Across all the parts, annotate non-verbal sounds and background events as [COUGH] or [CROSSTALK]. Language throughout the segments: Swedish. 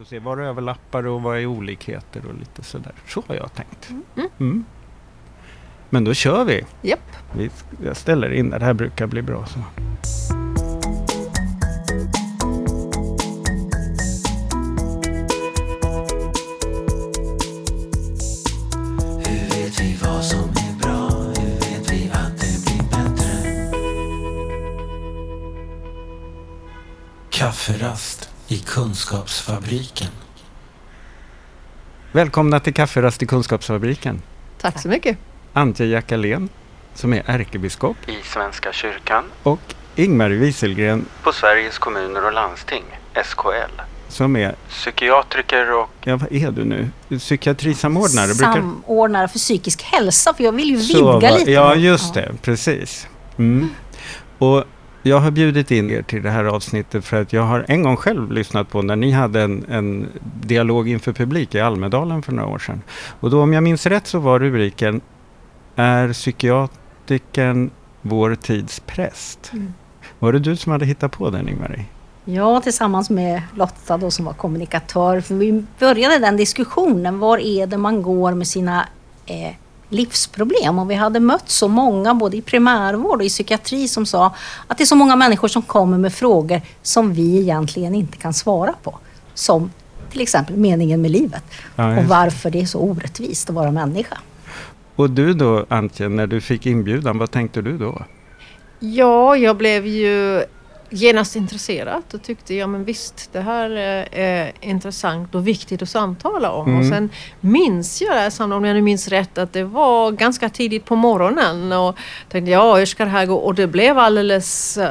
Och se vad det överlappar och vad är olikheter och lite sådär. Så har jag tänkt. Mm. Men då kör vi. Japp. vi. Jag ställer in det. Det här brukar bli bra. Så. Hur vet vi vad som är bra? Hur vet vi att det blir bättre? Kafferast i Kunskapsfabriken. Välkomna till Kafferast i Kunskapsfabriken. Tack så mycket. Antje Jackalén som är ärkebiskop i Svenska kyrkan och Ingmar Wieselgren på Sveriges kommuner och landsting, SKL. Som är psykiatriker och, ja vad är du nu? Psykiatrisamordnare? brukar- Samordnare för psykisk hälsa, för jag vill ju vidga lite. Ja, just det. Precis. Mm. Och jag har bjudit in er till det här avsnittet för att jag har en gång själv lyssnat på när ni hade en, en dialog inför publik i Almedalen för några år sedan. Och då om jag minns rätt så var rubriken Är psykiatrikern vår tids präst? Mm. Var det du som hade hittat på den Ingmarie? Ja, tillsammans med Lotta då som var kommunikatör. För vi började den diskussionen. Var är det man går med sina eh, livsproblem? Och vi hade mött så många, både i primärvård och i psykiatri, som sa att det är så många människor som kommer med frågor som vi egentligen inte kan svara på. Som till exempel meningen med livet. Ja, och varför det är så orättvist att vara människa. Och du då Antje, när du fick inbjudan, vad tänkte du då? Ja, jag blev ju genast intresserad och tyckte ja men visst det här eh, är intressant och viktigt att samtala om. Mm. Och sen minns jag det här samtalet, om jag nu minns rätt, att det var ganska tidigt på morgonen och tänkte ja hur ska det här gå? Och det blev alldeles uh,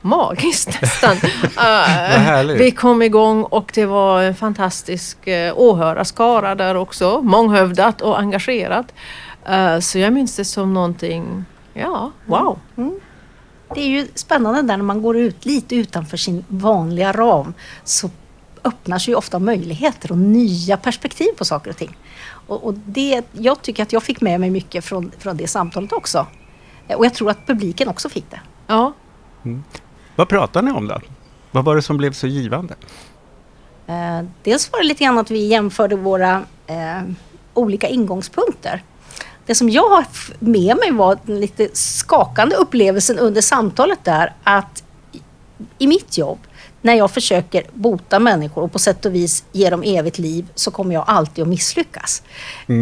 magiskt [LAUGHS] nästan. [LAUGHS] Härligt. vi kom igång och det var en fantastisk uh, åhörarskara där också. Månghövdat och engagerat. Eh, så jag minns det som någonting, ja, wow. Det är ju spännande där när man går ut lite utanför sin vanliga ram så öppnar sig ju ofta möjligheter och nya perspektiv på saker och ting. Och, och det, jag tycker att jag fick med mig mycket från, från det samtalet också. Och jag tror att publiken också fick det. Ja, Vad pratade ni om då? Vad var det som blev så givande? Eh, dels var det lite grann att vi jämförde våra eh, olika ingångspunkter. Det som jag har med mig var den lite skakande upplevelsen under samtalet där att i- mitt jobb, när jag försöker bota människor och på sätt och vis ge dem evigt liv, så kommer jag alltid att misslyckas.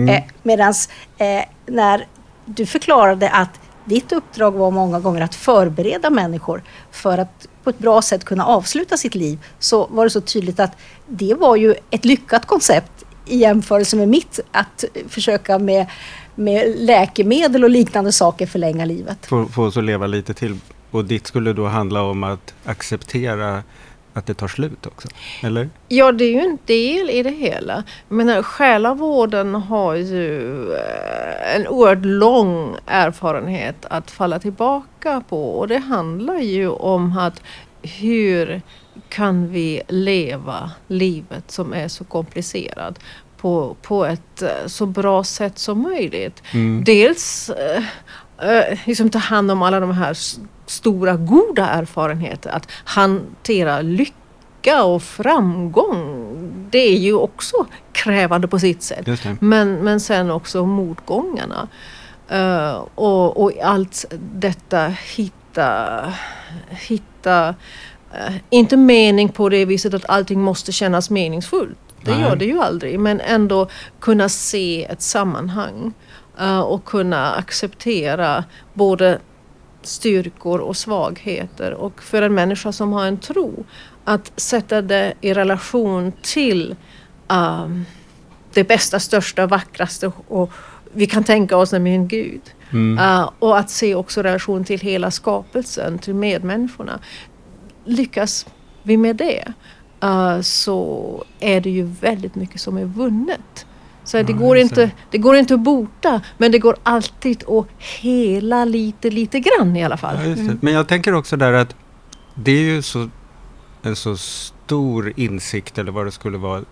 Eh, Medan eh, när du förklarade att ditt uppdrag var många gånger att förbereda människor för att på ett bra sätt kunna avsluta sitt liv, så var det så tydligt att det var ju ett lyckat koncept i jämförelse med mitt, att försöka med, med läkemedel och liknande saker förlänga livet. Få, få oss att leva lite till. Och ditt skulle då handla om att acceptera att det tar slut också? Eller? Ja, det är ju en del i det hela. Jag menar, själavården har ju eh, en oerhört lång erfarenhet att falla tillbaka på. Och det handlar ju om att hur kan vi leva livet som är så komplicerat på, på ett eh, så bra sätt som möjligt. Mm. Dels eh, eh, liksom ta hand om alla de här stora goda erfarenheter. Att hantera lycka och framgång. Det är ju också krävande på sitt sätt. Men, men sen också motgångarna. Eh, och, och allt detta hitta, hitta eh, inte mening på det viset att allting måste kännas meningsfullt. Det Nej. gör det ju aldrig. Men ändå kunna se ett sammanhang. eh, och kunna acceptera både styrkor och svagheter. Och för en människa som har en tro, att sätta det i relation till ehm, det bästa, största, vackraste och vi kan tänka oss, nämligen Gud. Mm. Uh, och att se också relation till hela skapelsen, till medmänniskorna. Lyckas vi med det uh, så är det ju väldigt mycket som är vunnet. Så det, Ja, går det. inte, det går inte att bota, men det går alltid att hela lite, lite grann i alla fall. Ja, just det. Men jag tänker också där att det är ju så, en så stor insikt eller vad det skulle vara.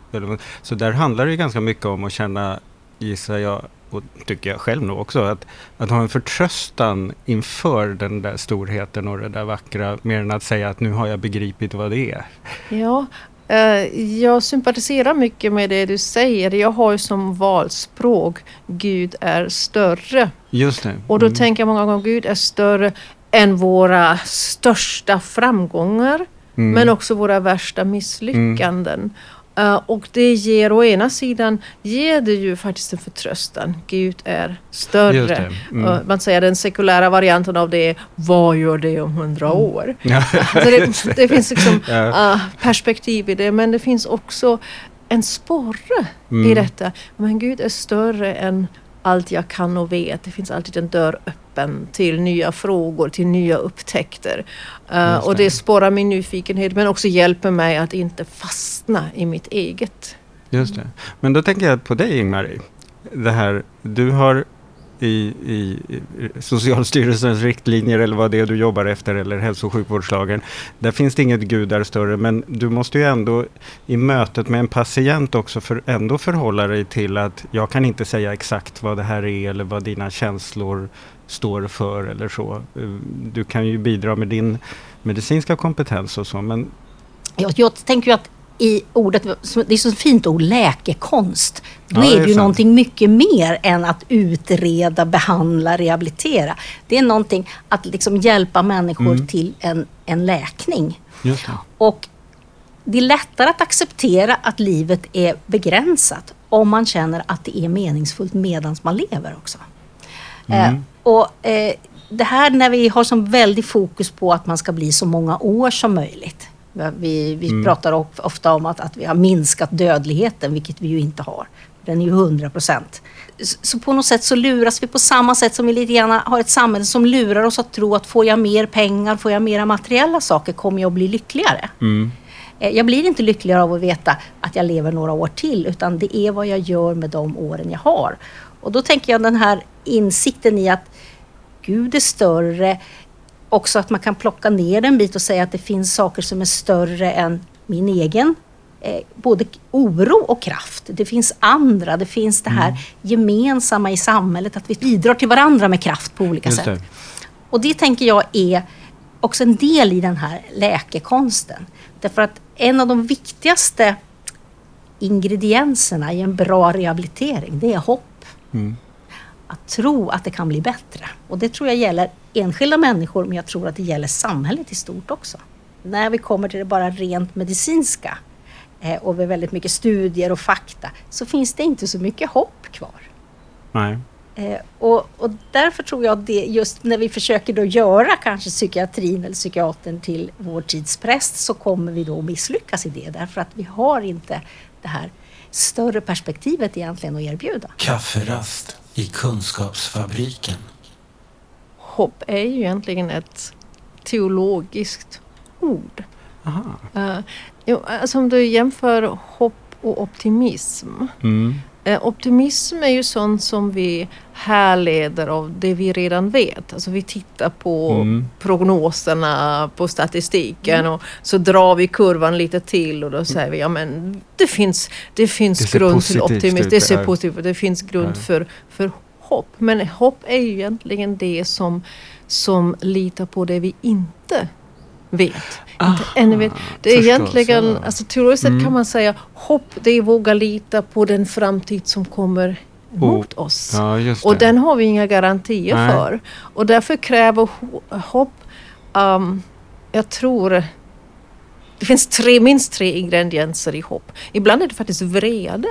Så där handlar det ju ganska mycket om att känna, gissar jag, och tycker jag själv nog också, att, att ha en förtröstan inför den där storheten och det där vackra, mer än att säga att nu har jag begripit vad det är. Ja, Eh, jag sympatiserar mycket med det du säger. Jag har ju som valspråk Gud är större. Just det. Och då Mm. tänker jag många gånger Gud är större än våra största framgångar. Mm. Men också våra värsta misslyckanden. Eh, och det ger å ena sidan ger det ju faktiskt en förtröstan. Gud är större. Mm. Eh, man säger den sekulära varianten av det är vad gör det om hundra år? [LAUGHS] Ja. Så det, det finns liksom ah, perspektiv i det men det finns också en sporre Mm. i detta. Men Gud är större än allt jag kan och vet. Det finns alltid en dörr öppen till nya frågor, till nya upptäckter. Eh, Just och det. det sporrar min nyfikenhet men också hjälper mig att inte fastna i mitt eget. Just det. Men då tänker jag på dig Ingmarie. Det här, du har i, i Socialstyrelsens riktlinjer eller vad det är du jobbar efter eller hälso och sjukvårdslagen. Där finns det inget Gud där större men du måste ju ändå i mötet med en patient också för, ändå förhålla dig till att jag kan inte säga exakt vad det här är eller vad dina känslor står för eller så. Eh, du kan ju bidra med din medicinska kompetens och så men Jag, jag tänker ju att i ordet, det är så fint ord, läkekonst. Då Ja, det är det ju sant. någonting mycket mer än att utreda, behandla, rehabilitera. Det är någonting att liksom hjälpa människor Mm. till en, en läkning. just det. Och det är lättare att acceptera att livet är begränsat om man känner att det är meningsfullt medan man lever också. Mm. Eh, och eh, det här när vi har som väldigt fokus på att man ska bli så många år som möjligt. Vi, vi Mm. pratar of- ofta om att, att vi har minskat dödligheten, vilket vi ju inte har. Den är ju 100 procent. Så, så på något sätt så luras vi på samma sätt som vi lite grann har ett samhälle som lurar oss att tro att får jag mer pengar, får jag mera materiella saker, kommer jag att bli lyckligare. Mm. Eh, Jag blir inte lyckligare av att veta att jag lever några år till, utan det är vad jag gör med de åren jag har. Och då tänker jag den här insikten i att Gud är större, också att man kan plocka ner en bit och säga att det finns saker som är större än min egen eh, både oro och kraft. Det finns andra, det finns det här gemensamma i samhället, att vi bidrar till varandra med kraft på olika Just sätt. det. Och det tänker jag är också en del i den här läkekonsten. Därför att en av de viktigaste ingredienserna i en bra rehabilitering, det är hopp. Mm. Att tro att det kan bli bättre. Och det tror jag gäller enskilda människor, men jag tror att det gäller samhället i stort också. När vi kommer till det bara rent medicinska eh, och med väldigt mycket studier och fakta, så finns det inte så mycket hopp kvar. Nej. Eh, och, och därför tror jag att det just när vi försöker då göra kanske psykiatrin eller psykiatern till vår tids präst så kommer vi då misslyckas i det därför att vi har inte det här större perspektivet egentligen att erbjuda. Kafferast i Kunskapsfabriken. Hopp är ju egentligen ett teologiskt ord. Aha. Uh, jo, alltså om du jämför hopp och optimism. Mm. Eh, optimism är ju sånt som vi härleder av det vi redan vet. Alltså vi tittar på Mm. prognoserna, på statistiken och så drar vi kurvan lite till och då säger vi ja men det finns, det finns Det grund till optimism. Det ser positivt ut. Det finns grund Ja. för, för hopp. Men hopp är ju egentligen det som, som litar på det vi inte vet. Inte ännu vet. Det är egentligen, ja. alltså teoretiskt Mm. kan man säga hopp det är våga lita på den framtid som kommer mot oss. Ja. Och den har vi inga garantier Nej. för. Och därför kräver ho- hopp, um, jag tror, det finns tre, minst tre ingredienser i hopp. Ibland är det faktiskt vrede.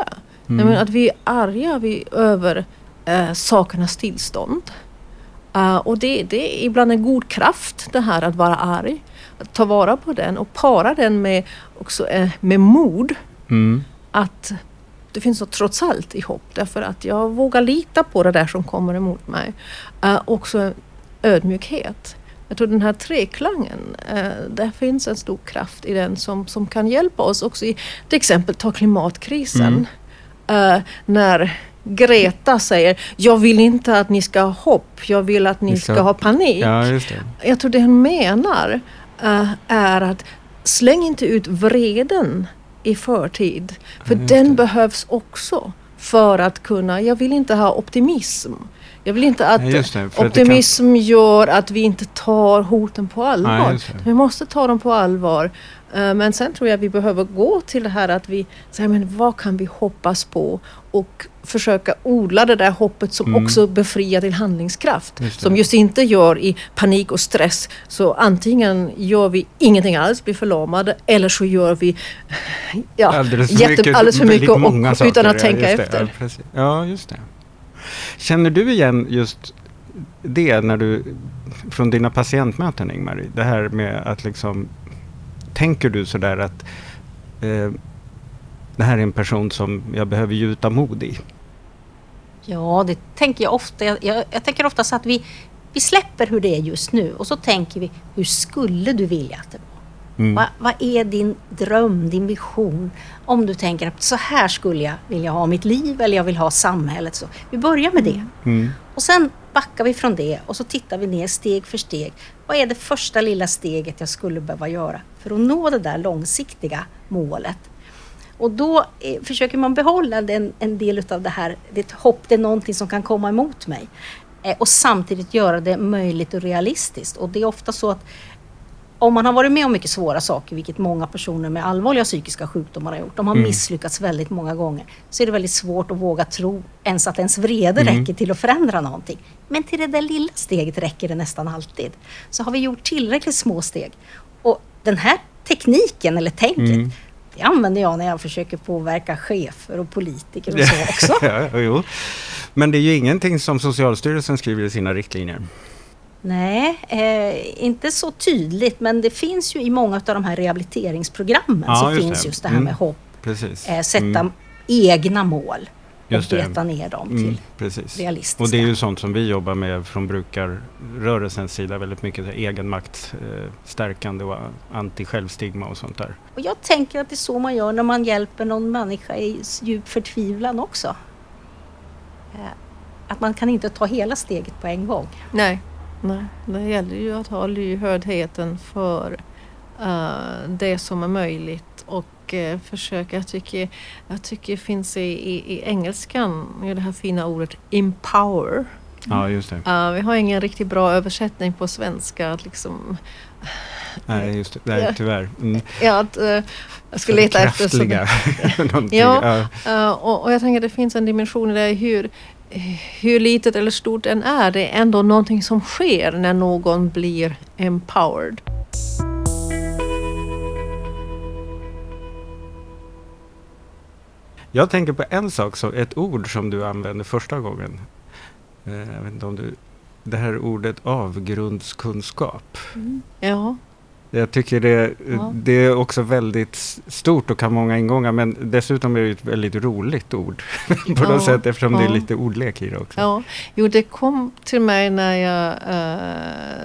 Mm. Menar att vi är arga vi, över eh, sakernas tillstånd. Eh, och det, det är ibland en god kraft det här att vara arg. Ta vara på den och para den med, också, eh, med mod Mm. att det finns något trots allt i hopp därför att jag vågar lita på det där som kommer emot mig. Uh, också ödmjukhet. Jag tror den här treklangen, uh, där finns en stor kraft i den som, som kan hjälpa oss också i till exempel ta klimatkrisen. Uh, när Greta säger jag vill inte att ni ska ha hopp, jag vill att ni ska- ska ha panik. Ja. Jag tror det han menar eh, är att släng inte ut vreden i förtid. För just den behövs också för att kunna, jag vill inte ha optimism. Jag vill inte att just det, optimism gör att vi inte tar hoten på allvar. Nej. Vi måste ta dem på allvar. Eh, Men sen tror jag vi behöver gå till det här att vi säger men vad kan vi hoppas på och försöka odla det där hoppet som Mm. också befriar till handlingskraft. Just. Som just inte gör i panik och stress. Så antingen gör vi ingenting alls, blir förlamade eller så gör vi [LAUGHS] ja, alldeles för jätte- mycket, alldeles för mycket och, utan saker, att ja, tänka efter. Ja, ja, just det. Känner du igen just det när du, från dina patientmöten Ingmarie? Det här med att liksom, tänker du sådär att eh, det här är en person som jag behöver gjuta mod i? Ja, det tänker jag ofta. Jag, jag, jag tänker ofta så att vi, vi släpper hur det är just nu och så tänker vi, hur skulle du vilja att det var? Mm. Vad, vad är din dröm, din vision? Om du tänker att så här skulle jag vilja ha mitt liv eller jag vill ha samhället. Så vi börjar med det. Mm. Och sen backar vi från det och så tittar vi ner steg för steg. Vad är det första lilla steget jag skulle behöva göra för att nå det där långsiktiga målet? Och då eh, försöker man behålla den, en del av det här, det är ett hopp, det är någonting som kan komma emot mig. Eh, och samtidigt göra det möjligt och realistiskt. Och det är ofta så att om man har varit med om mycket svåra saker, vilket många personer med allvarliga psykiska sjukdomar har gjort, de har Mm. misslyckats väldigt många gånger, så är det väldigt svårt att våga tro ens att ens vrede Mm. räcker till att förändra någonting. Men till det där lilla steget räcker det nästan alltid. Så har vi gjort tillräckligt små steg. Och den här tekniken eller tänket, Mm. det använder jag när jag försöker påverka chefer och politiker och så [LAUGHS] också. ja, jo. Men det är ju ingenting som Socialstyrelsen skriver i sina riktlinjer. Nej, eh, inte så tydligt, men det finns ju i många av de här rehabiliteringsprogrammen Ja, så just finns det. just det här Mm. med hopp, Precis. eh, sätta Mm. egna mål Just och det. beta ner dem Mm, till precis. realistiska. Och det är ju sånt som vi jobbar med från brukarrörelsens sida. Väldigt mycket egenmakt, eh, och anti-självstigma och sånt där. Och jag tänker att det är så man gör när man hjälper någon människa i djup förtvivlan också. Eh, att man kan inte ta hela steget på en gång. Nej, nej, det gäller ju att ha lyhördheten för eh, det som är möjligt och eh, försöka, jag tycker, jag tycker det finns i, i, i engelskan, det här fina ordet empower. Ja, just det. Eh, vi har ingen riktigt bra översättning på svenska. Att liksom, Nej, just det. Nej, tyvärr. Mm. ja, att, eh, jag skulle leta efter... [LAUGHS] Någonting. Ja. Eh, och, och jag tänker att det finns en dimension i det hur, hur litet eller stort den är. Det är ändå någonting som sker när någon blir empowered. Jag tänker på en sak, så ett ord som du använde första gången. Eh, Jag vet inte om du... Det här ordet avgrundskunskap. Ja, Jag tycker det, Ja. det är också väldigt stort och kan många ingångar men dessutom är det ett väldigt roligt ord [LAUGHS] på Ja, något sätt eftersom det är ja. lite ordlek i det också. ja. Jo, det kom till mig när jag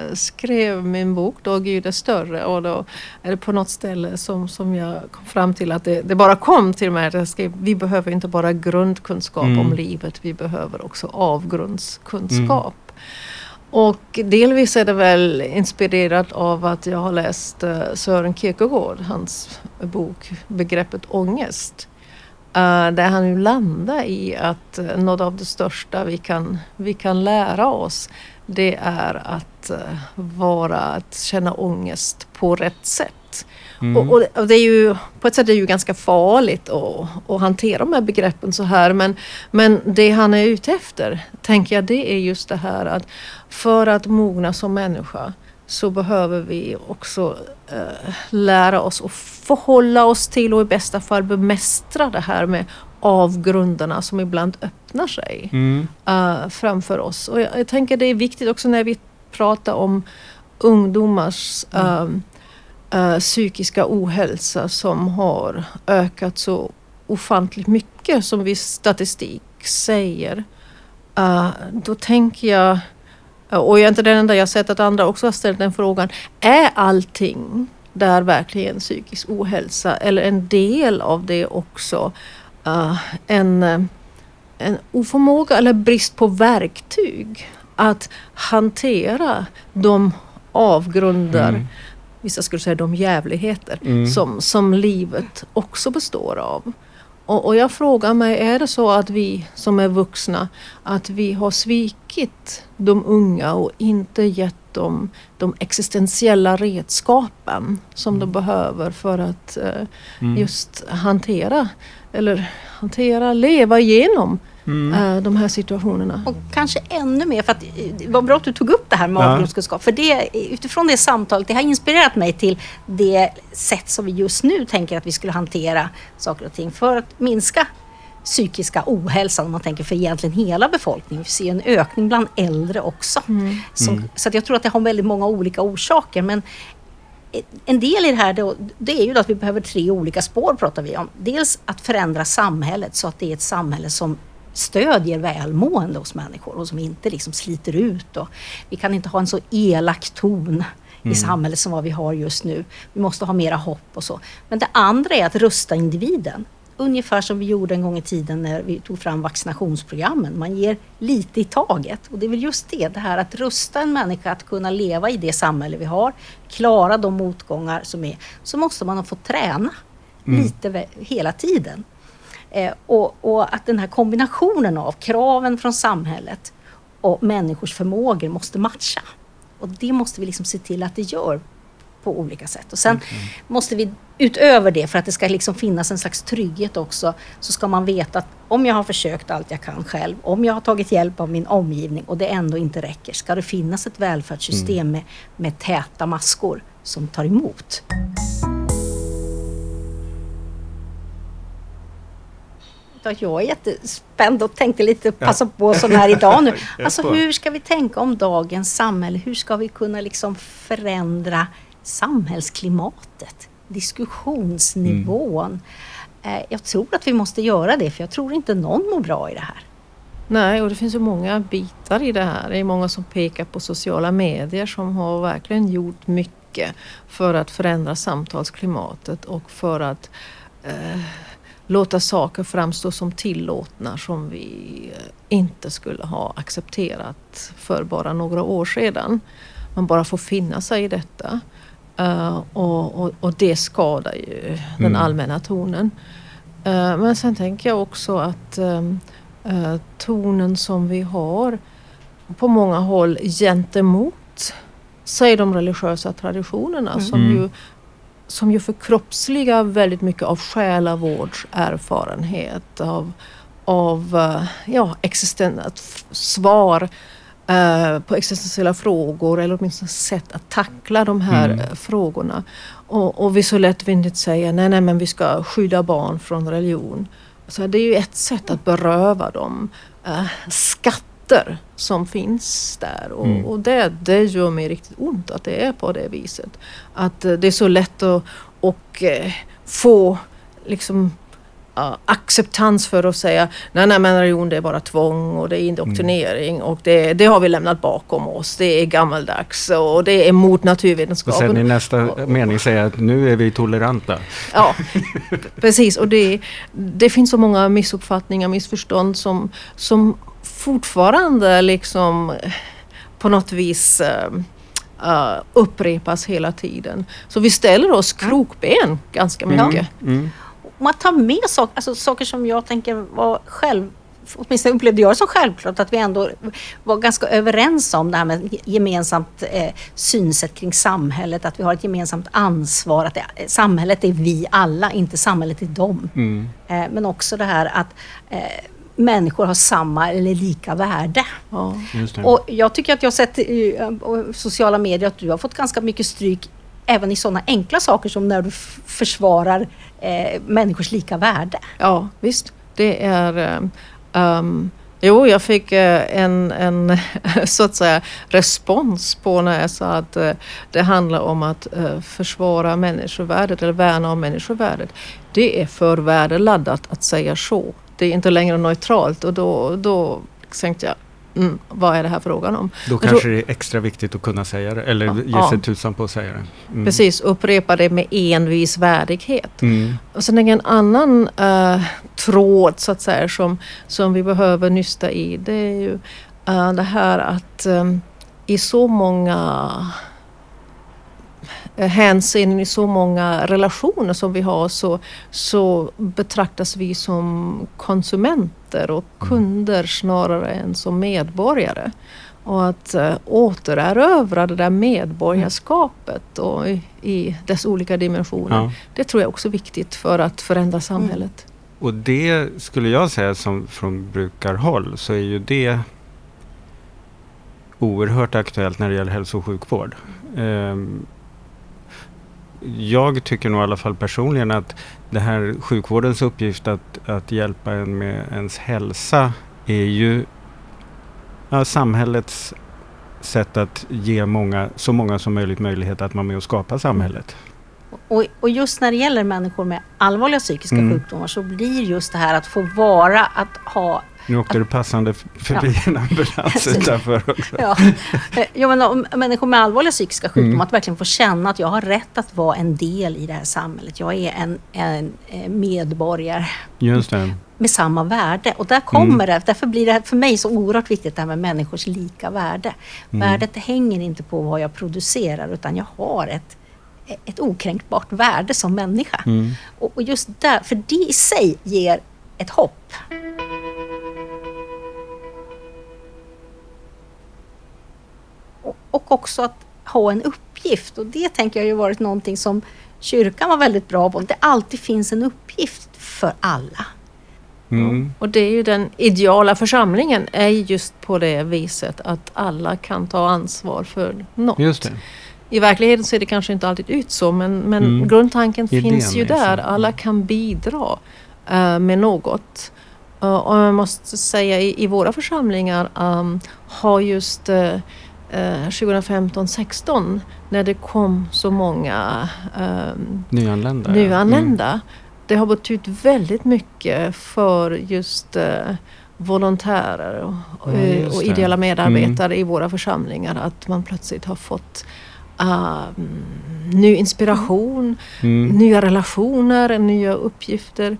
eh, skrev min bok då Gud är större och då är det på något ställe som, som jag kom fram till att det, det bara kom till mig att jag skrev vi behöver inte bara grundkunskap Mm. om livet, vi behöver också avgrundskunskap. Och delvis är det väl inspirerat av att jag har läst eh, Sören Kierkegaard, hans bok Begreppet ångest. Eh, där han ju landar i att eh, något av det största vi kan, vi kan lära oss det är att vara, att känna ångest på rätt sätt. Mm. Och, och, det- och det är ju, på ett sätt är det ju ganska farligt att, att hantera de här begreppen så här. Men, men det han är ute efter, tänker jag, det är just det här att för att mogna som människa så behöver vi också eh, lära oss att förhålla oss till och i bästa fall bemästra det här med avgrunderna som ibland öppnar sig Mm. eh, framför oss. Och jag, jag tänker det är viktigt också när vi pratar om ungdomars ehm, eh, Eh, psykiska ohälsa som har ökat så ofantligt mycket som viss statistik säger. Eh, då tänker jag, eh, och jag är inte den enda, jag har sett att andra också har ställt den frågan. Är allting där verkligen psykisk ohälsa eller en del av det också en, en oförmåga eller brist på verktyg att hantera de avgrunder, Mm vissa skulle säga de jävligheter, Mm. som, som livet också består av. Och, och jag frågar mig, är det så att vi som är vuxna, att vi har svikit de unga och inte gett de, de existentiella redskapen som de behöver för att eh, Mm. just hantera, eller hantera, leva igenom Mm. eh, de här situationerna. Och kanske ännu mer, för att eh, det var bra att du tog upp det här med Ja. avgrundskunskap. För det, utifrån det samtalet, det har inspirerat mig till det sätt som vi just nu tänker att vi skulle hantera saker och ting för att minska psykiska ohälsan om man tänker för egentligen hela befolkningen. Vi ser en ökning bland äldre också. Som, Så att jag tror att det har väldigt många olika orsaker. Men en del i det här då, det är ju då att vi behöver tre olika spår pratar vi om. Dels att förändra samhället så att det är ett samhälle som stödjer välmående hos människor och som inte liksom sliter ut. Och vi kan inte ha en så elak ton i samhället som vad vi har just nu. Vi måste ha mera hopp och så. Men det andra är att rusta individen. Ungefär som vi gjorde en gång i tiden när vi tog fram vaccinationsprogrammen. Man ger lite i taget. Och det är väl just det, det här att rusta en människa att kunna leva i det samhälle vi har, klara de motgångar som är, så måste man ha fått träna lite vä- hela tiden. Eh, och, och att den här kombinationen av kraven från samhället och människors förmågor måste matcha. Och det måste vi liksom se till att det gör på olika sätt. Och sen måste vi utöver det, för att det ska liksom finnas en slags trygghet också, så ska man veta att om jag har försökt allt jag kan själv, om jag har tagit hjälp av min omgivning och det ändå inte räcker, ska det finnas ett välfärdssystem med, med täta maskor som tar emot. Jag är jättespänd och tänkte lite passa på sån här idag nu. [LAUGHS] Alltså hur ska vi tänka om dagens samhälle? Hur ska vi kunna liksom förändra samhällsklimatet? Diskussionsnivån? Eh, Jag tror att vi måste göra det för jag tror inte någon mår bra i det här. Nej, och det finns ju många bitar i det här. Det är många som pekar på sociala medier som har verkligen gjort mycket för att förändra samtalsklimatet och för att eh, låta saker framstå som tillåtna som vi inte skulle ha accepterat för bara några år sedan. Man bara får finna sig i detta. Eh, och, och, och det skadar ju den Mm. allmänna tonen. Eh, men sen tänker jag också att eh, tonen som vi har på många håll gentemot säg de religiösa traditionerna Mm. som, Mm. ju, som ju förkroppsligar väldigt mycket av själavårdserfarenhet av, av eh, ja, existen, att f- svar eh, på existentiella frågor eller åtminstone sätt att tackla de här Mm. eh, frågorna. Och, och vi så lättvindigt säger nej, nej men vi ska skydda barn från religion. Så det är ju ett sätt att beröva dem eh, skatter som finns där. Och, Mm. och det, det gör mig riktigt ont att det är på det viset. Att eh, det är så lätt att och, eh, få liksom ja, acceptans för att säga nej, nej men religion det är bara tvång och det är indoktrinering och det, det har vi lämnat bakom oss. Det är gammaldags och det är mot Och sen i naturvetenskapen. nästa mening säga att nu är vi toleranta. Ja, [LAUGHS] precis. Och det, det finns så många missuppfattningar, missförstånd som, som fortfarande liksom på något vis eh, upprepas hela tiden. Så vi ställer oss krokben ganska mycket. Mm. Om man tar med saker, alltså saker som jag tänker var själv Åtminstone upplevde jag det som självklart att vi ändå var ganska överens om det här med gemensamt eh, synsätt kring samhället, att vi har ett gemensamt ansvar, att det, samhället är vi alla, inte samhället är dem. Mm. Eh, men också det här att eh, människor har samma eller lika värde. Ja. Just det. Och jag tycker att jag har sett i eh, på sociala medier att du har fått ganska mycket stryk även i sådana enkla saker som när du försvarar eh, människors lika värde. Ja, visst. Det är... ehm, jo, jag fick eh, en, en [LAUGHS] så att säga respons på när jag sa att det handlar om att försvara människovärdet eller värna om människovärdet. Det är för värdeladdat att säga så. Det är inte längre neutralt och då, då tänkte jag, mm, vad är det här frågan om? Då jag kanske det är extra viktigt att kunna säga det, eller Ja, ge ja. sig tusan på att säga det. Mm. Precis, upprepa det med envis värdighet. Mm. Och sen en annan eh, tråd så att säga som, som vi behöver nysta i det är ju eh, det här att eh, i så många eh, hänseenden, i så många relationer som vi har så, så betraktas vi som konsumenter och kunder snarare än som medborgare. Och att uh, återerövra det där medborgarskapet och i, i dess olika dimensioner. Ja. Det tror jag också är viktigt för att förändra samhället. Och det skulle jag säga som från brukarhåll så är ju det oerhört aktuellt när det gäller hälso och sjukvård. Ehm, jag tycker nog i alla fall personligen att det här sjukvårdens uppgift att, att hjälpa en med ens hälsa är ju ja, samhällets sätt att ge många, så många som möjligt möjlighet att vara med och skapa samhället. Och, och just när det gäller människor med allvarliga psykiska Mm. sjukdomar så blir just det här att få vara, att ha Nu åkte det passande f- förbi en ambulans [LAUGHS] utanför också. [LAUGHS] Ja, Eh, ja men om människor med allvarliga psykiska sjukdomar, Mm. att verkligen få känna att jag har rätt att vara en del i det här samhället. Jag är en, en eh, medborgare Just det. med samma värde. Och där kommer Mm. det, därför blir det för mig så oerhört viktigt det här med människors lika värde. Mm. Värdet hänger inte på vad jag producerar utan jag har ett, ett okränkbart värde som människa. Mm. Och, och just där, för det i sig ger ett hopp. Och, och också att ha en uppgift. Och det tänker jag ju varit någonting som kyrkan var väldigt bra på. Det alltid finns en uppgift för alla. Mm. Och det är ju den ideala församlingen är just på det viset att alla kan ta ansvar för något. Just det. I verkligheten ser det kanske inte alltid ut så men, men Mm. grundtanken Idén finns ju där. Alla kan bidra eh, med något. Eh, och jag måste säga i, i våra församlingar um, har just uh, 2015-16 när det kom så många ehm, Nyanlända. ja. nyanlända. Det har betytt väldigt mycket för just eh, volontärer och, Ja, eh, och ideella medarbetare i våra församlingar. Att man plötsligt har fått mm, ny inspiration, Mm. Mm. nya relationer, nya uppgifter.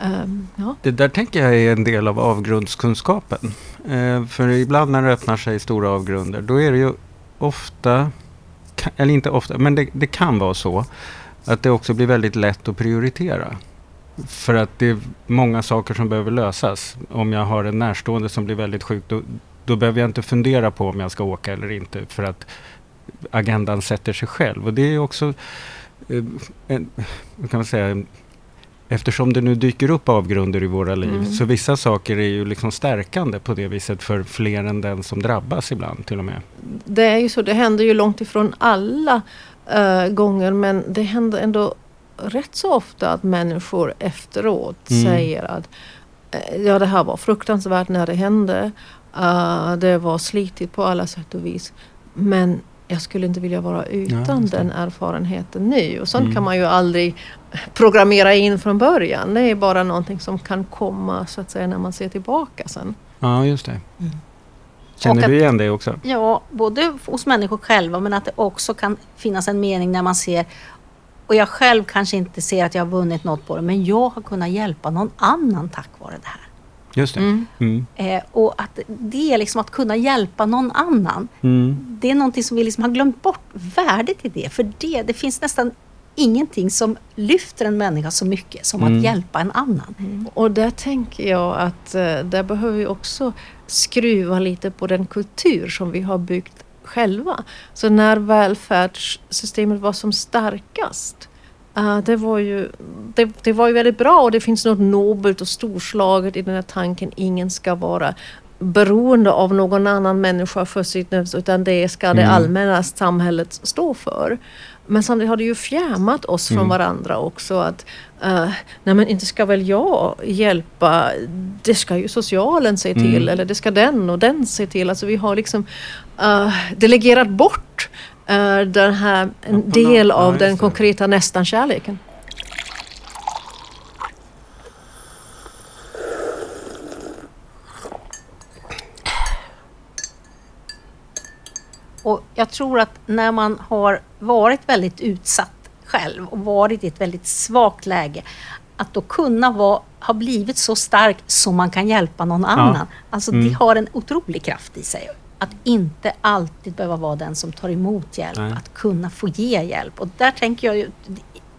Ehm, ja. Det där tänker jag är en del av avgrundskunskapen. Eh, för ibland när det öppnar sig stora avgrunder, då är det ju ofta, eller inte ofta, men det, det kan vara så att det också blir väldigt lätt att prioritera. För att det är många saker som behöver lösas. Om jag har en närstående som blir väldigt sjuk, då, då behöver jag inte fundera på om jag ska åka eller inte. För att agendan sätter sig själv. Och det är också, eh, en, kan man säga, Eftersom det nu dyker upp avgrunder i våra liv, Mm. så vissa saker är ju liksom stärkande på det viset för fler än den som drabbas ibland till och med. Det är ju så, det händer ju långt ifrån alla eh, gånger men det händer ändå rätt så ofta att människor efteråt Mm. säger att eh, ja det här var fruktansvärt när det hände. Eh, det var slitigt på alla sätt och vis. Men jag skulle inte vilja vara utan det. den erfarenheten nu. Och sånt Mm. kan man ju aldrig programmera in från början. Det är bara någonting som kan komma så att säga när man ser tillbaka sen. Ja, just det. Mm. Känner att- du igen det också? Ja, både hos människor själva men att det också kan finnas en mening när man ser och jag själv kanske inte ser att jag har vunnit något på det men jag har kunnat hjälpa någon annan tack vare det här. Just det. Mm. Mm. Eh, och att det är liksom att kunna hjälpa någon annan. Mm. Det är någonting som vi liksom har glömt bort värdet i det. För det, det finns nästan ingenting som lyfter en människa så mycket som Mm. att hjälpa en annan. Och där tänker jag att eh, där behöver vi också skruva lite på den kultur som vi har byggt själva. Så när välfärdssystemet var som starkast eh, det, var ju, det, det var ju väldigt bra och det finns något nobelt och storslaget i den här tanken ingen ska vara beroende av någon annan människa för sitt utan det ska det Mm. allmänna samhället stå för. Men samtidigt har det ju fjärmat oss från Mm. varandra också. att eh, Nej men inte ska väl jag hjälpa, det ska ju socialen se till Mm. eller det ska den och den se till. Alltså vi har liksom eh, delegerat bort den här, en del av den det. konkreta nästan-kärleken. Och jag tror att när man har varit väldigt utsatt själv och varit i ett väldigt svagt läge, att då kunna vara, ha blivit så stark så man kan hjälpa någon annan. Alltså det Mm. har en otrolig kraft i sig. Att inte alltid behöva vara den som tar emot hjälp, Nej. att kunna få ge hjälp. Och där tänker jag ju,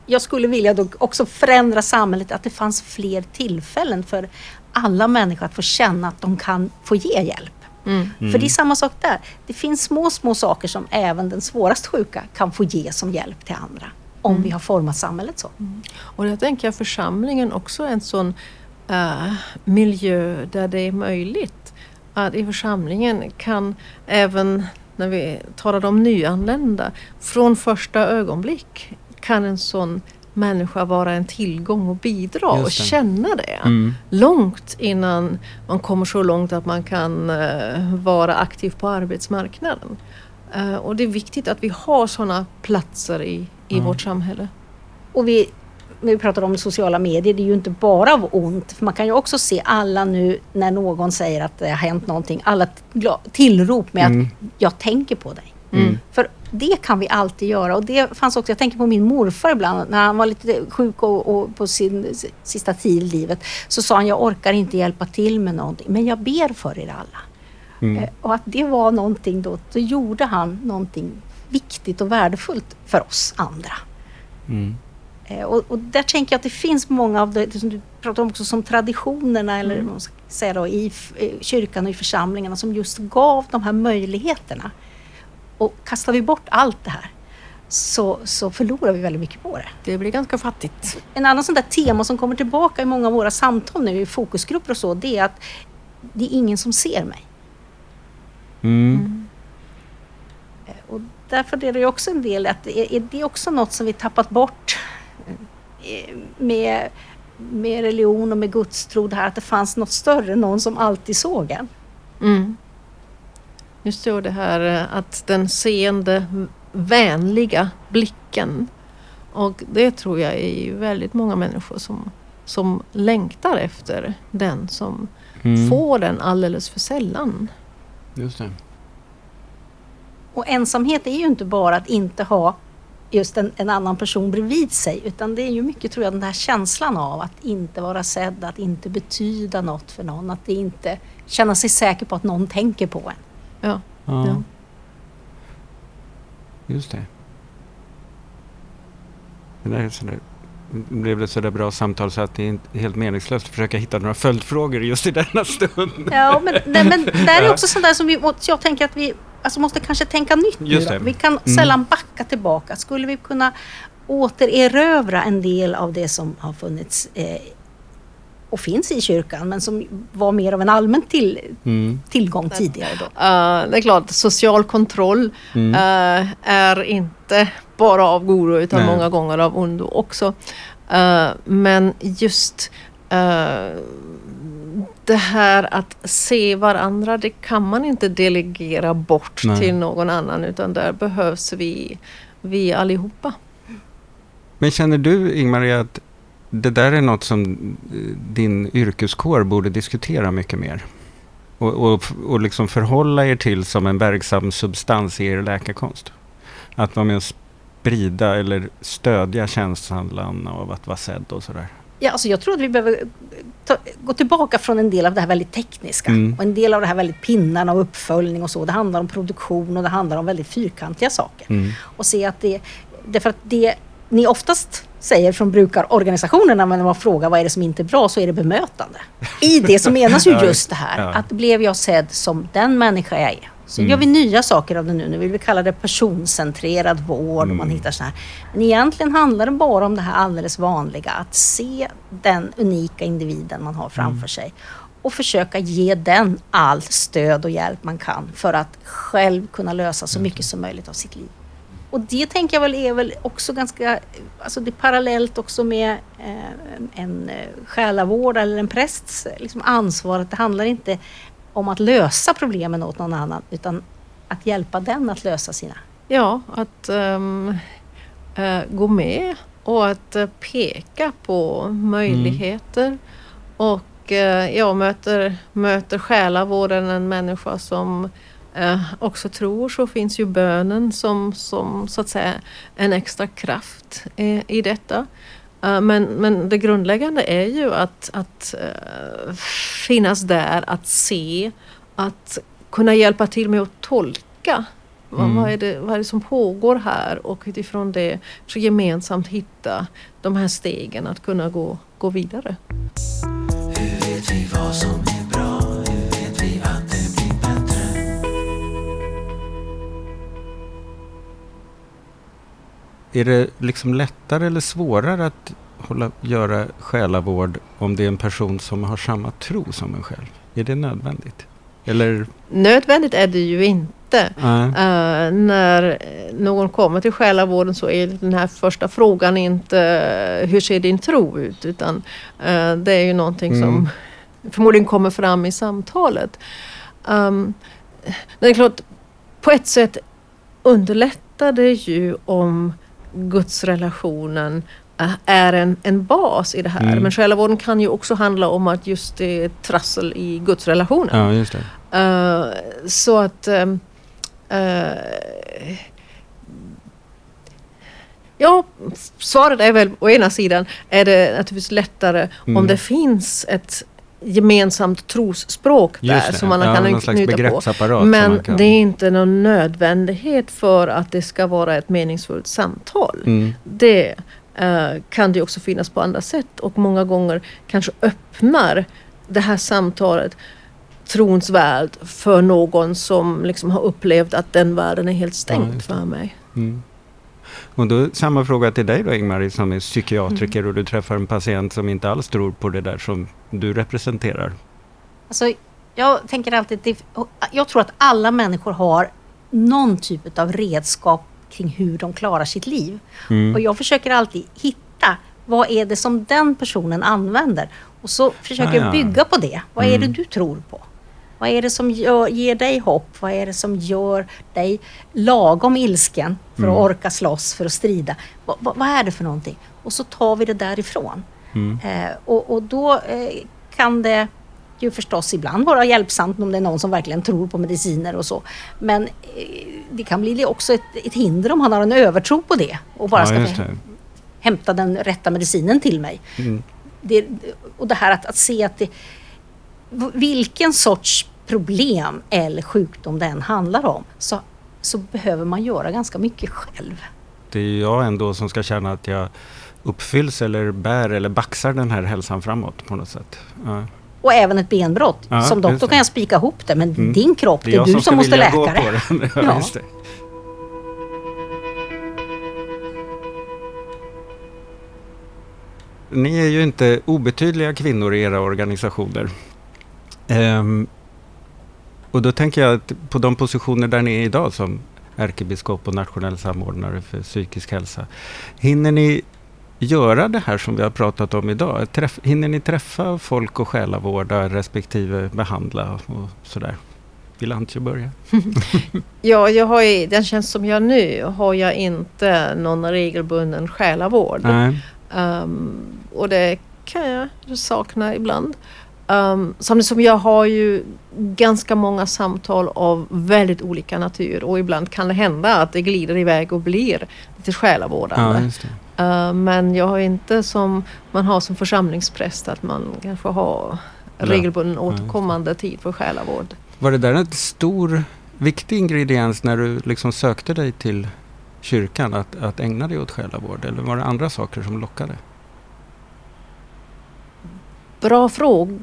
jag skulle vilja då också förändra samhället, att det fanns fler tillfällen för alla människor att få känna att de kan få ge hjälp. Mm. För det är samma sak där. Det finns små, små saker som även den svårast sjuka kan få ge som hjälp till andra. Om Mm. vi har format samhället så. Och jag tänker att församlingen också är en sån eh, miljö där det är möjligt att i församlingen kan även när vi talar om nyanlända, från första ögonblick kan en sån människa vara en tillgång och bidra och känna det. Mm. Långt innan man kommer så långt att man kan eh, vara aktiv på arbetsmarknaden. Eh, och det är viktigt att vi har sådana platser i, i Ja. vårt samhälle. Och vi, vi pratar om sociala medier, det är ju inte bara av ont. För man kan ju också se alla nu när någon säger att det har hänt någonting, alla tillrop med Mm. att jag tänker på dig. Mm. För det kan vi alltid göra och det fanns också, jag tänker på min morfar ibland när han var lite sjuk och, och på sin sista tid i livet så sa han jag orkar inte hjälpa till med någonting men jag ber för er alla. Mm. Eh, Och att det var någonting då, då gjorde han någonting viktigt och värdefullt för oss andra. Mm. Eh, Och, och där tänker jag att det finns många av det, det som du pratar om också som traditionerna eller vad man ska säga då, i kyrkan och i församlingarna som just gav de här möjligheterna. Och kastar vi bort allt det här så, så förlorar vi väldigt mycket på det. Det blir ganska fattigt. En annan sån där tema som kommer tillbaka i många av våra samtal nu i fokusgrupper och så, det är att det är ingen som ser mig. Mm. Eh, Och därför är det också en del att är, är det också något som vi tappat bort med, med religion och med gudstro, det här att det fanns något större, någon som alltid såg en. Mm. Just det, och det här eh, att den seende, vänliga blicken. Och det tror jag är ju väldigt många människor som, som längtar efter den som Mm. får den alldeles för sällan. Just det. Och ensamhet är ju inte bara att inte ha just en, en annan person bredvid sig, utan det är ju mycket tror jag den här känslan av att inte vara sedd, att inte betyda något för någon, att det inte känna sig säker på att någon tänker på en. Ja. Ja. Ja. Just det. Det där är sådär, blev ett sådär bra samtal så att det är inte helt meningslöst att försöka hitta några följdfrågor just i denna stund. Ja, men, nej, men [LAUGHS] där är också sånt där som vi, jag tänker att vi alltså måste kanske tänka nytt nu Just det. Vi kan Mm. sällan backa tillbaka. Skulle vi kunna återerövra en del av det som har funnits eh, och finns i kyrkan, men som var mer av en allmän till, Mm. tillgång tidigare då? Eh, det är klart, social kontroll Mm. eh, är inte bara av godo utan Nej. många gånger av ondo också. Eh, men just eh, det här att se varandra, det kan man inte delegera bort Nej. till någon annan utan där behövs vi, vi allihopa. Men känner du, Ingmarie, att det där är något som eh, din yrkeskår borde diskutera mycket mer? Och, och, och liksom förhålla er till som en verksam substans i er läkarkonst? Att vara med och sprida eller stödja känslan av att vara sedd och sådär. Ja, alltså jag tror att vi behöver ta, gå tillbaka från en del av det här väldigt tekniska Mm. och en del av det här väldigt pinnarna och uppföljning och så. Det handlar om produktion och det handlar om väldigt fyrkantiga saker. Mm. och se att det, därför att det ni oftast säger från brukarorganisationerna när man frågar vad är det som inte är bra så är det bemötande. I det så [LAUGHS] menas ju just det här att blev jag sedd som den människa jag är. Så Mm. gör vi nya saker av det nu. Nu vill vi kalla det personcentrerad vård och man Mm. hittar så här. Men egentligen handlar det bara om det här alldeles vanliga att se den unika individen man har framför Mm. sig och försöka ge den all stöd och hjälp man kan för att själv kunna lösa så mycket som möjligt av sitt liv. Och det tänker jag väl är väl också ganska, alltså det är parallellt också med eh, en eh, själavård eller en prästs liksom ansvar. Att det handlar inte om att lösa problemen åt någon annan utan att hjälpa den att lösa sina. Ja, att ehm, eh, gå med och att eh, peka på möjligheter. Och eh, jag möter, möter själavården en människa som också tror så finns ju bönen som, som så att säga en extra kraft i detta. Eh, men, men det grundläggande är ju att, att eh, finnas där, att se, att kunna hjälpa till med att tolka. Vad, Mm. vad, är det, vad är det som pågår här och utifrån det så gemensamt hitta de här stegen att kunna gå, gå vidare. Hur vet vi vad som är det liksom lättare eller svårare att hålla, göra själavård om det är en person som har samma tro som en själv? Är det nödvändigt? Eller? Nödvändigt är det ju inte. Eh, när någon kommer till själavården så är den här första frågan inte eh, hur ser din tro ut utan eh, det är ju någonting som Mm. förmodligen kommer fram i samtalet. Um, men det är klart, på ett sätt underlättar det ju om gudsrelationen eh, är en, en bas i det här. Mm. Men själavården kan ju också handla om att just det är trassel i gudsrelationen. Ja. Eh, så att... eh, ja, svaret är väl å ena sidan är det naturligtvis lättare Mm. om det finns ett gemensamt trosspråk där som man ja, kan knyta på. Men kan... det är inte någon nödvändighet för att det ska vara ett meningsfullt samtal. Mm. Det eh, kan det också finnas på andra sätt och många gånger kanske öppnar det här samtalet trons värld för någon som liksom har upplevt att den världen är helt Ja, stängd det. för mig. Mm. Och då samma fråga till dig då Ingmarie som är psykiatriker och du träffar en patient som inte alls tror på det där som du representerar. Alltså, jag tänker alltid jag tror att alla människor har någon typ av redskap kring hur de klarar sitt liv. Mm. Och jag försöker alltid hitta vad är det som den personen använder. Och så försöker Ah, ja. jag bygga på det. Vad är det Mm. du tror på? Vad är det som gör, ger dig hopp? Vad är det som gör dig lagom ilsken för att Mm. orka slåss, för att strida? Vad, vad, vad är det för någonting? Och så tar vi det därifrån. Mm. Eh, och, och då eh, kan det ju förstås ibland vara hjälpsamt om det är någon som verkligen tror på mediciner och så. Men eh, det kan bli också ett, ett hinder om han har en övertro på det och bara ja, ska det. hämta den rätta medicinen till mig. Mm. Det, och det här att, att se att det, vilken sorts problem eller sjukdom det än handlar om så, så behöver man göra ganska mycket själv. Det är jag ändå som ska känna att jag uppfylls eller bär eller baxar den här hälsan framåt på något sätt. Ja. Och även ett benbrott. Ja, som doktor det. kan jag spika ihop det, men Mm. din kropp, det är, jag du som, ska måste läka det. den. [LAUGHS] ja, det. Ni är ju inte obetydliga kvinnor i era organisationer. Ehm, och då tänker jag att på de positioner där ni är idag som ärkebiskop och nationell samordnare för psykisk hälsa. Hinner ni göra det här som vi har pratat om idag? Träff, hinner ni träffa folk och själavårda respektive behandla och sådär? Vill Antje börja? [LAUGHS] Ja, jag har ju, den tjänst som jag nu har jag inte någon regelbunden själavård. Um, och det kan jag sakna ibland. Um, samtidigt som jag har ju ganska många samtal av väldigt olika natur och ibland kan det hända att det glider iväg och blir lite själavårdande. Ja. Uh, men jag har inte som man har som församlingspräst att man kanske har Ja. regelbunden Ja, återkommande tid för själavård. Var det där en stor, viktig ingrediens när du liksom sökte dig till kyrkan, att, att ägna dig åt själavård? Eller var det andra saker som lockade? Bra fråga.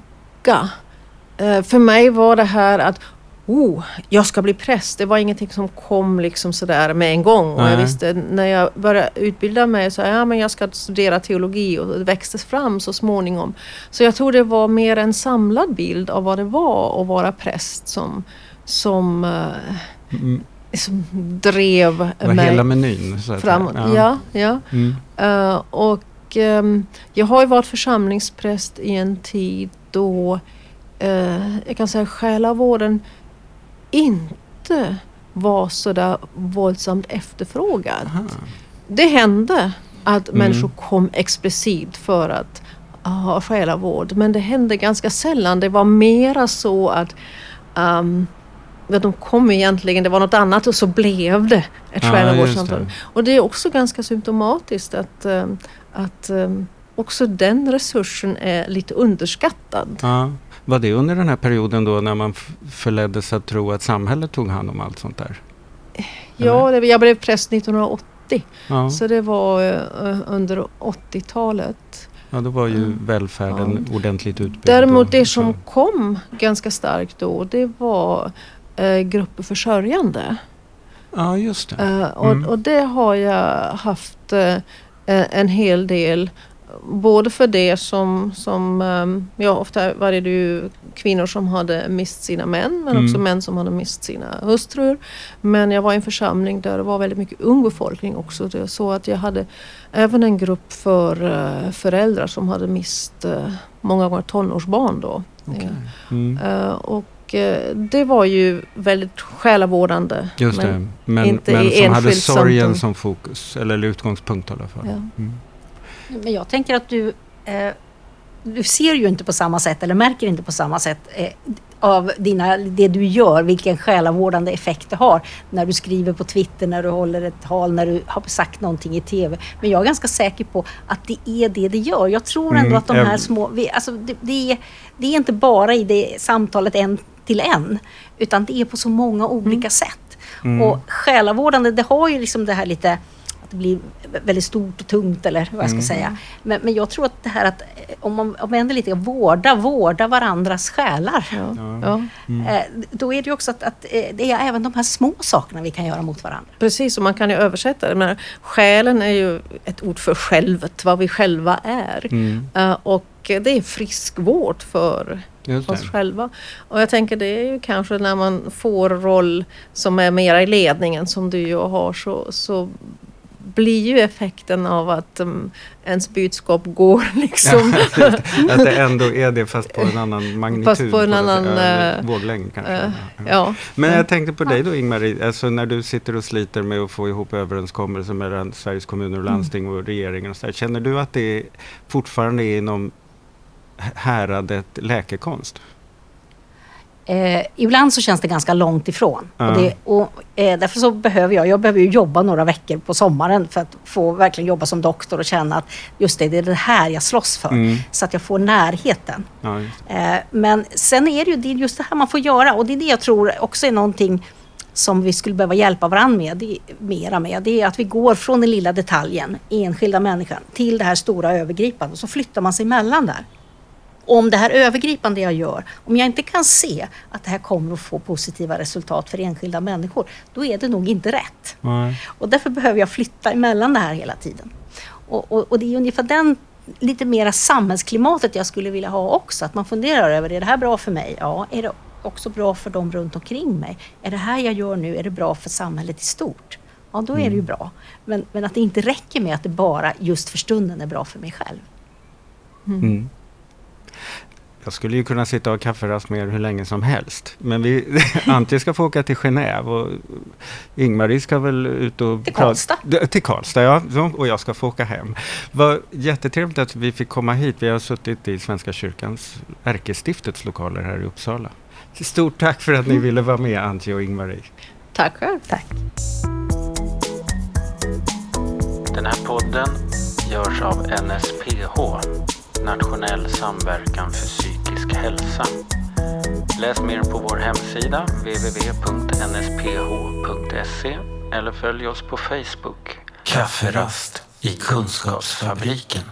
Eh, för mig var det här att oh, jag ska bli präst. Det var ingenting som kom liksom sådär med en gång. Och jag visste när jag började utbilda mig så ja, men jag ska studera teologi och det växte fram så småningom. Så jag tror det var mer en samlad bild av vad det var att vara präst som, som, eh, Mm, som drev var mig hela menyn? Så framåt. säga. Ja, ja. Mm. Eh, och ehm, jag har ju varit församlingspräst i en tid då eh, jag kan säga själavården inte var sådär våldsamt efterfrågad. Aha. Det hände att Mm. människor kom explicit för att ha själavård men det hände ganska sällan. Det var mera så att um, de kom egentligen, det var något annat och så blev det ett själavårdssamtal. det. Och det är också ganska symptomatiskt att, eh, att eh, också den resursen är lite underskattad. Ja. Var det under den här perioden då när man förleddes att tro att samhället tog hand om allt sånt där? Ja, det, jag blev präst 1980 Ja, så det var eh, under 80-talet. ja då var ju Mm. välfärden ordentligt utbyggd. Däremot och- det som kom ganska starkt då det var eh, grupper försörjande. Ja, just det. Eh, och, Mm. och det har jag haft en hel del. Både för det som, som um, ja, ofta var det ju kvinnor som hade mist sina män men Mm. också män som hade mist sina hustrur. Men jag var i en församling där det var väldigt mycket ung befolkning också. Det så att jag hade även en grupp för eh, föräldrar som hade mist eh, många gånger tonårsbarn då. Okej. Eh, Mm. och det var ju väldigt själavårdande. Just men- det. Men, men i som hade sorgen som fokus, eller utgångspunkt i alla fall. Ja. Mm. Men jag tänker att du, eh, du ser ju inte på samma sätt eller märker inte på samma sätt eh, av dina, det du gör, vilken själavårdande effekt det har när du skriver på Twitter, när du håller ett tal, när du har sagt någonting i TV. Men jag är ganska säker på att det är det det gör. Jag tror ändå Mm, att de här små, vi, alltså det, det, är, det är inte bara i det samtalet en till en, utan det är på så många olika sätt. Mm. Och själavårdande, det har ju liksom det här lite att det blir väldigt stort och tungt eller vad jag ska Mm. säga. Men, men jag tror att det här att eh, om man om man vänder lite, vårda, vårda varandras själar. Ja, Ja. Mm. Eh, Då är det ju också att, att eh, det är även de här små sakerna vi kan göra mot varandra. Precis, och man kan ju översätta det. Men själen är ju ett ord för självet, vad vi själva är. Mm. Och det är friskvård för oss själva. Och jag tänker det är ju kanske när man får roll som är mera i ledningen som du ju har så, så blir ju effekten av att um, ens budskap går [LAUGHS] liksom. att det ändå är det fast på en annan magnitud. Fast på en annan, eh, våglängd kanske. eh, Ja. Men jag tänkte på dig då Ingmarie, alltså när du sitter och sliter med att få ihop överenskommelser mellan Sveriges kommuner och landsting och regeringen och så där, Känner du att det fortfarande är inom häradet läkekonst? Eh, ibland så känns det ganska långt ifrån. Ja. Och det, och, eh, därför så behöver jag, jag behöver ju jobba några veckor på sommaren för att få verkligen jobba som doktor och känna att just det, det är det här jag slåss för. Mm. Så att jag får närheten. Ja. Eh, men sen är det ju det är just det här man får göra och det är det jag tror också är någonting som vi skulle behöva hjälpa varandra med, det, mera med. Det är att vi går från den lilla detaljen, enskilda människan, till det här stora övergripande och så flyttar man sig emellan där. Om det här övergripande jag gör, om jag inte kan se att det här kommer att få positiva resultat för enskilda människor, då är det nog inte rätt. Nej. Och därför behöver jag flytta emellan det här hela tiden. Och, och, och det är ungefär den lite mera samhällsklimatet jag skulle vilja ha också. Att man funderar över, är det här bra för mig? Ja, är det också bra för de runt omkring mig? Är det här jag gör nu, är det bra för samhället i stort? Ja, då är det ju bra. Men, men att det inte räcker med att det bara just för stunden är bra för mig själv. Mm. Jag skulle ju kunna sitta och ha kafferast med er hur länge som helst. Men vi, [LAUGHS] Antje ska få åka till Genève och Ingmarie ska väl ut och... Till Karlstad. Till Karlstad, ja. Och jag ska få åka hem. Vad jättetrevligt att vi fick komma hit. Vi har suttit i Svenska kyrkans ärkestiftets lokaler här i Uppsala. Stort tack för att ni ville vara med, Antje och Ingmarie. Tack själv. Tack. Den här podden görs av NSPH, Nationell samverkan för psykisk hälsa. Läs mer på vår hemsida www.nsph.se eller följ oss på Facebook. Kafferast i Kunskapsfabriken.